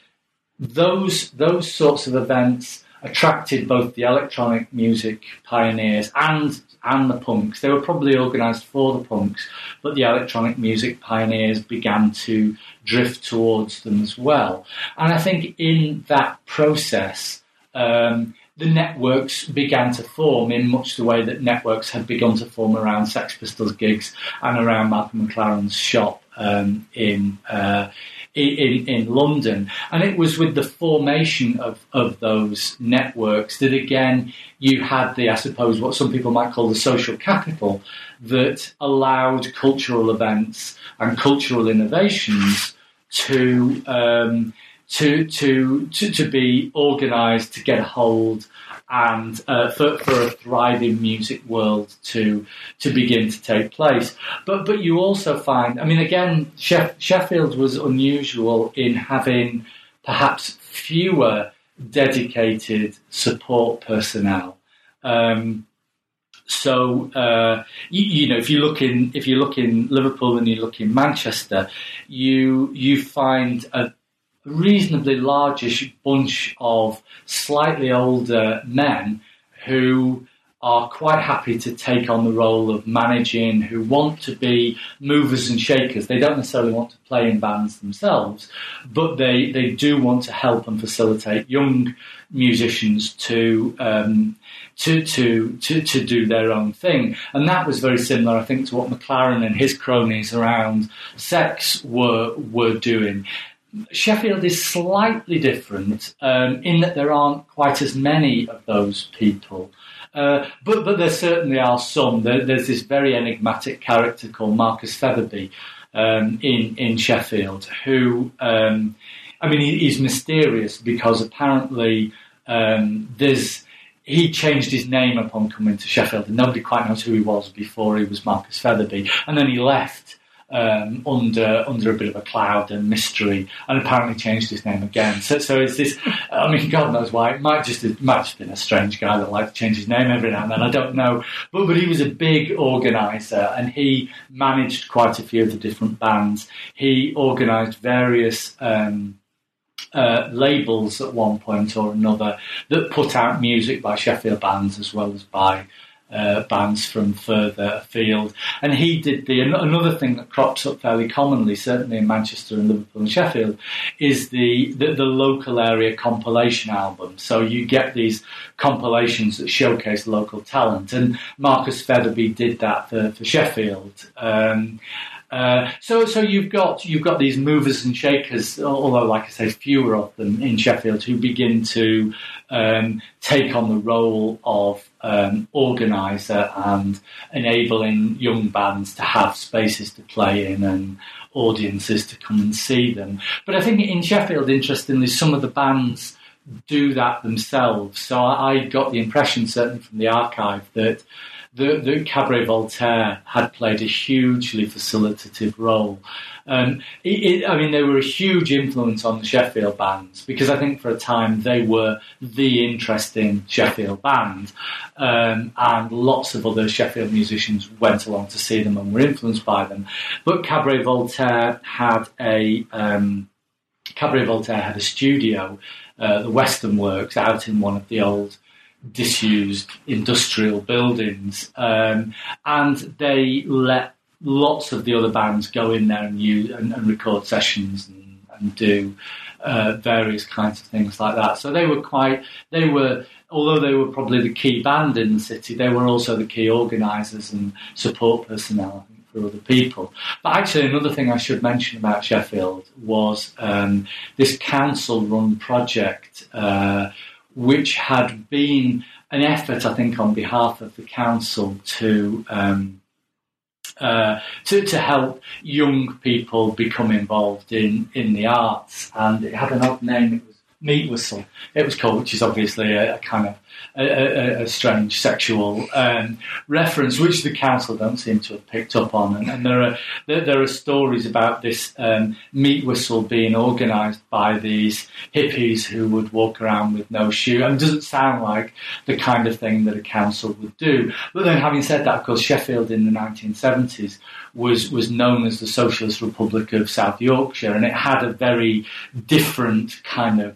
those those sorts of events attracted both the electronic music pioneers and and the punks. They were probably organised for the punks, but the electronic music pioneers began to drift towards them as well. And I think in that process, um, the networks began to form in much the way that networks had begun to form around Sex Pistols gigs and around Malcolm McLaren's shop um, in, uh, in, in London. And it was with the formation of, of those networks that again you had the, I suppose, what some people might call the social capital that allowed cultural events and cultural innovations to um, to to to, to be organised, to get a hold, and uh, for, for a thriving music world to to begin to take place. But but you also find, I mean, again, Sheff- Sheffield was unusual in having perhaps fewer dedicated support personnel. Um, so uh, you, you, know, if you look in if you look in Liverpool and you look in Manchester, you you find a, reasonably largish bunch of slightly older men who are quite happy to take on the role of managing, who want to be movers and shakers. They don't necessarily want to play in bands themselves, but they, they do want to help and facilitate young musicians to, um, to, to, to, to do their own thing. And that was very similar, I think, to what McLaren and his cronies around sex were, were doing. Sheffield is slightly different um, in that there aren't quite as many of those people. Uh, but, but there certainly are some. There, there's this very enigmatic character called Marcus Featherby um, in, in Sheffield who, um, I mean, he, he's mysterious because apparently um, there's he changed his name upon coming to Sheffield, and nobody quite knows who he was before he was Marcus Featherby. And then he left um, under under a bit of a cloud and mystery, and apparently changed his name again. So, so it's this. I mean, God knows why. It might just it might just been a strange guy that liked to change his name every now and then. I don't know, but but he was a big organizer, and he managed quite a few of the different bands. He organised various. Um, uh, labels at one point or another that put out music by Sheffield bands as well as by uh, bands from further afield. And he did the another thing that crops up fairly commonly, certainly in Manchester and Liverpool and Sheffield, is the, the, the local area compilation album. So you get these compilations that showcase local talent, and Marcus Featherby did that for, for Sheffield. Um, uh, so, so you've got you've got these movers and shakers, although, like I say, fewer of them in Sheffield, who begin to um, take on the role of um, organizer and enabling young bands to have spaces to play in and audiences to come and see them. But I think in Sheffield, interestingly, some of the bands do that themselves. So I got the impression, certainly from the archive, that the, the Cabaret Voltaire had played a hugely facilitative role. Um, it, it, I mean, they were a huge influence on the Sheffield bands because I think for a time they were the interesting Sheffield band, um, and lots of other Sheffield musicians went along to see them and were influenced by them. But Cabaret Voltaire had a um, Cabaret Voltaire had a studio, uh, the Western Works, out in one of the old disused industrial buildings, um, and they let lots of the other bands go in there and use and, and record sessions and, and do uh, various kinds of things like that. So they were quite they were although they were probably the key band in the city, they were also the key organisers and support personnel for other people. But actually, another thing I should mention about Sheffield was um, this council-run project. Uh, which had been an effort, I think, on behalf of the council to um, uh, to, to help young people become involved in, in the arts. And it had an odd name. It was Meat Whistle. It was called, which is obviously a, a kind of a, a, a strange sexual um, reference, which the council don't seem to have picked up on. And, and there are there, there, are stories about this um, meat whistle being organised by these hippies who would walk around with no shoe. And it doesn't sound like the kind of thing that a council would do. But then, having said that, of course, Sheffield in the 1970s was was known as the Socialist Republic of South Yorkshire, and it had a very different kind of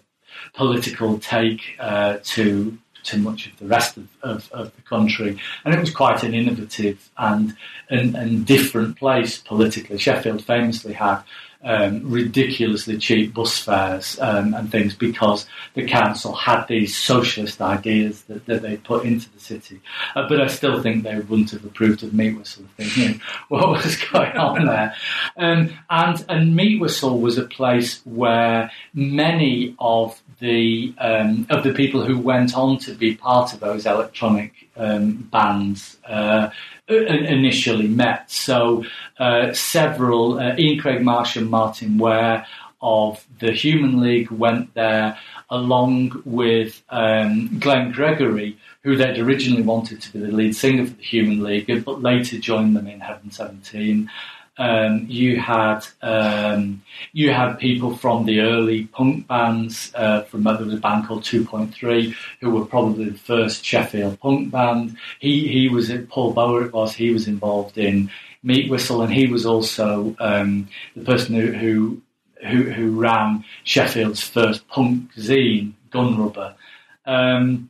political take uh, to to much of the rest of, of, of, the country. And it was quite an innovative and, and, and different place politically. Sheffield famously had um, ridiculously cheap bus fares um, and things because the council had these socialist ideas that, that they put into the city. Uh, but I still think they wouldn't have approved of Meat Whistle thinking what was going on there. Um, and, and Meat Whistle was a place where many of the um, of the people who went on to be part of those electronic um, bands uh, initially met. So uh, several, uh, Ian Craig Marsh and Martyn Ware of the Human League went there along with um, Glenn Gregory, who they'd originally wanted to be the lead singer for the Human League, but later joined them in Heaven 17. Um, you had um, you had people from the early punk bands. Uh, from there was a band called Two Point Three, who were probably the first Sheffield punk band. He he was Paul Bower. It was he was involved in Meat Whistle, and he was also um, the person who, who who who ran Sheffield's first punk zine, Gun Rubber. Um,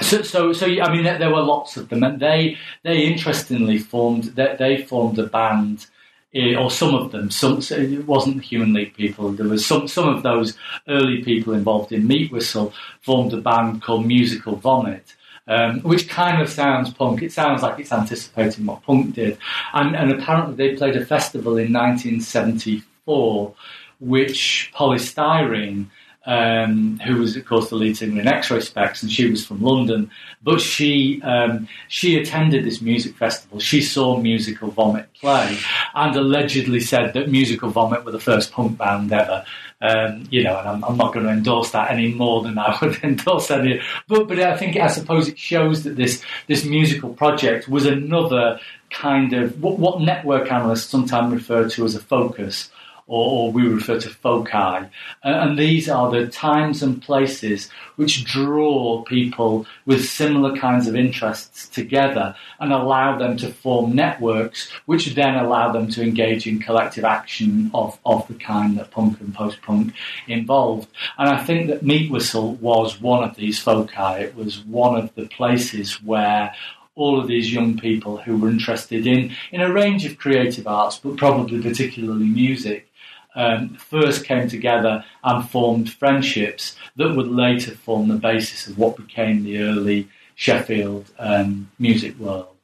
so, so, so, I mean, there, were lots of them, and they, they interestingly formed, they, they formed a band or some of them. Some it wasn't Human League people. There was some some of those early people involved in Meat Whistle formed a band called Musical Vomit. Um, which kind of sounds punk. It sounds like it's anticipating what punk did. And, and apparently they played a festival in 1974, which Poly Styrene um, who was, of course, the lead singer in X-Ray Spex, and she was from London. But she um, she attended this music festival. She saw Musical Vomit play, and allegedly said that Musical Vomit were the first punk band ever. Um, you know, and I'm, I'm, not going to endorse that any more than I would endorse any. But but I think I suppose it shows that this this musical project was another kind of what, what network analysts sometimes refer to as a focus or, or we refer to foci. and these are the times and places which draw people with similar kinds of interests together and allow them to form networks, which then allow them to engage in collective action of, of the kind that punk and post punk involved. And I think that Meat Whistle was one of these foci. It was one of the places where all of these young people who were interested in, in a range of creative arts, but probably particularly music, um, first came together and formed friendships that would later form the basis of what became the early Sheffield um, music world.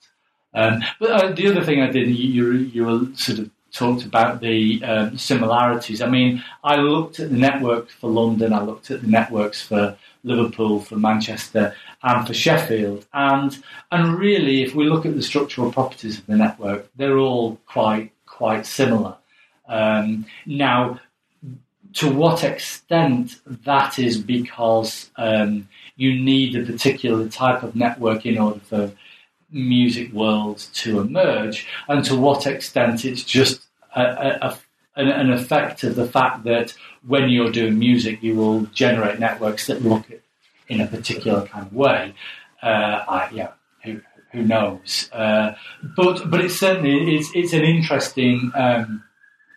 Um, but uh, the other thing I did, you, you sort of talked about the um, similarities. I mean, I looked at the network for London, I looked at the networks for Liverpool, for Manchester, and for Sheffield, and and really, if we look at the structural properties of the network, they're all quite quite similar. Um, now, to what extent that is because um, you need a particular type of network in order for music worlds to emerge, and to what extent it's just a, a, a, an, an, effect of the fact that when you're doing music, you will generate networks that look in a particular kind of way. Uh, I, yeah, who, who knows? Uh, but but it's certainly it's it's an interesting. Um,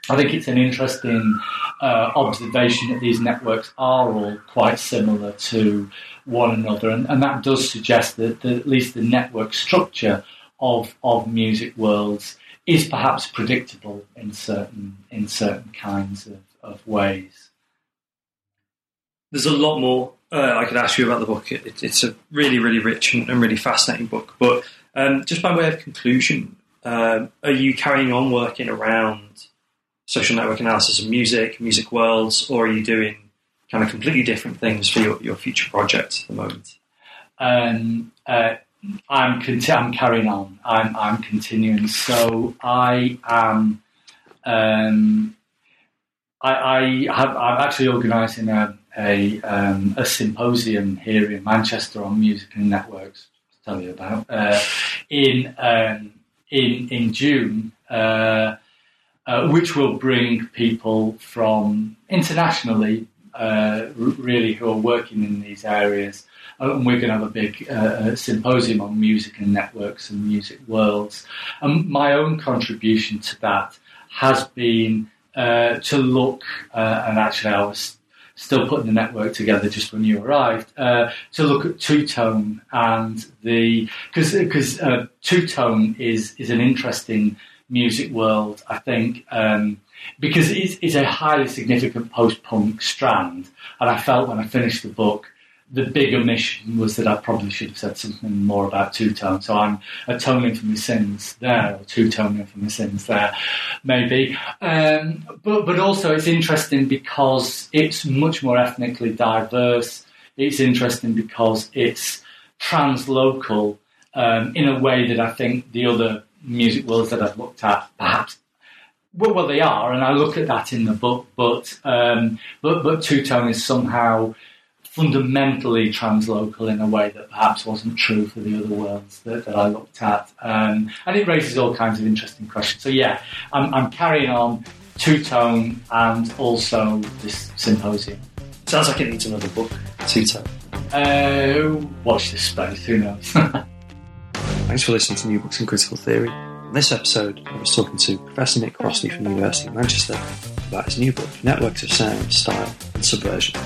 I think it's an interesting uh, observation that these networks are all quite similar to one another, and, and that does suggest that, that, at least the network structure of of music worlds is perhaps predictable in certain in certain kinds of, of ways. There's a lot more uh, I could ask you about the book. It, it's a really, really rich and, and really fascinating book. But um, just by way of conclusion, um, are you carrying on working around social network analysis of music, music worlds, or are you doing kind of completely different things for your, your future project at the moment? Um, uh, I'm, conti- I'm carrying on. I'm, I'm continuing. So I am. Um, I, I have. I'm actually organising a, a um, a symposium here in Manchester on music and networks to tell you about uh, in um, in in June. Uh, uh, which will bring people from internationally, uh, really, who are working in these areas. Uh, and we're going to have a big uh, symposium on music and networks and music worlds. And my own contribution to that has been uh, to look, uh, and actually I was still putting the network together just when you arrived, uh, to look at two tone and the because because uh, two tone is is an interesting music world, I think, um, because it's, it's a highly significant post punk strand. And I felt when I finished the book, the big omission was that I probably should have said something more about two tone. So I'm atoning for my sins there, or two toning for my sins there, maybe. Um, but but also it's interesting because it's much more ethnically diverse. It's interesting because it's translocal um, in a way that I think the other music worlds that I've looked at, perhaps. Well, well, they are, and I look at that in the book. But um, but but two tone is somehow fundamentally translocal in a way that perhaps wasn't true for the other worlds that, that I looked at, um, and it raises all kinds of interesting questions. So yeah, I'm, I'm carrying on two tone and also this symposium. Sounds like it needs another book. Two tone. Uh, watch this space. Who knows? Thanks for listening to New Books in Critical Theory. In this episode, I was talking to Professor Nick Crossley from the University of Manchester about his new book, Networks of Sound, Style and Subversion.